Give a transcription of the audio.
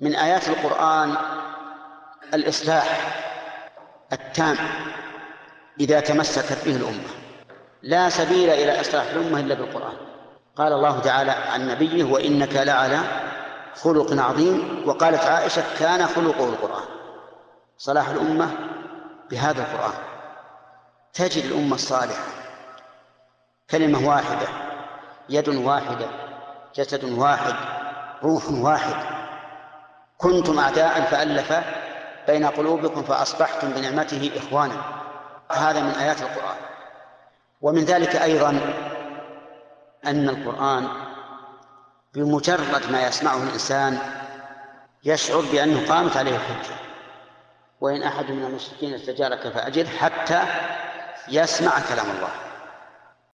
من آيات القرآن الإصلاح التام إذا تمسكت به الأمة. لا سبيل إلى إصلاح الأمة إلا بالقرآن. قال الله تعالى عن نبيه وإنك لعلى خلق عظيم وقالت عائشة كان خلقه القرآن. صلاح الأمة بهذا القرآن. تجد الأمة الصالحة. كلمة واحدة يد واحدة جسد واحد روح واحد. كنتم أعداء فألف بين قلوبكم فأصبحتم بنعمته إخوانا. هذا من آيات القرآن. ومن ذلك أيضا أن القرآن بمجرد ما يسمعه الإنسان يشعر بأنه قامت عليه الحجة. وإن أحد من المشركين استجارك فأجل حتى يسمع كلام الله.